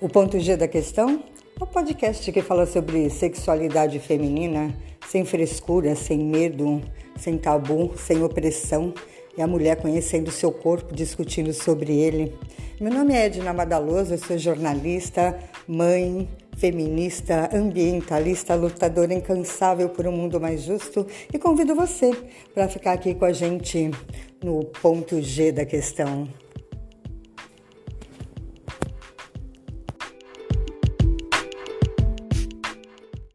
O ponto G da questão é o podcast que fala sobre sexualidade feminina, sem frescura, sem medo, sem tabu, sem opressão. e a mulher conhecendo seu corpo, discutindo sobre ele. Meu nome é Edna Madaloso, eu sou jornalista, mãe, feminista, ambientalista, lutadora incansável por um mundo mais justo e convido você para ficar aqui com a gente no ponto G da questão.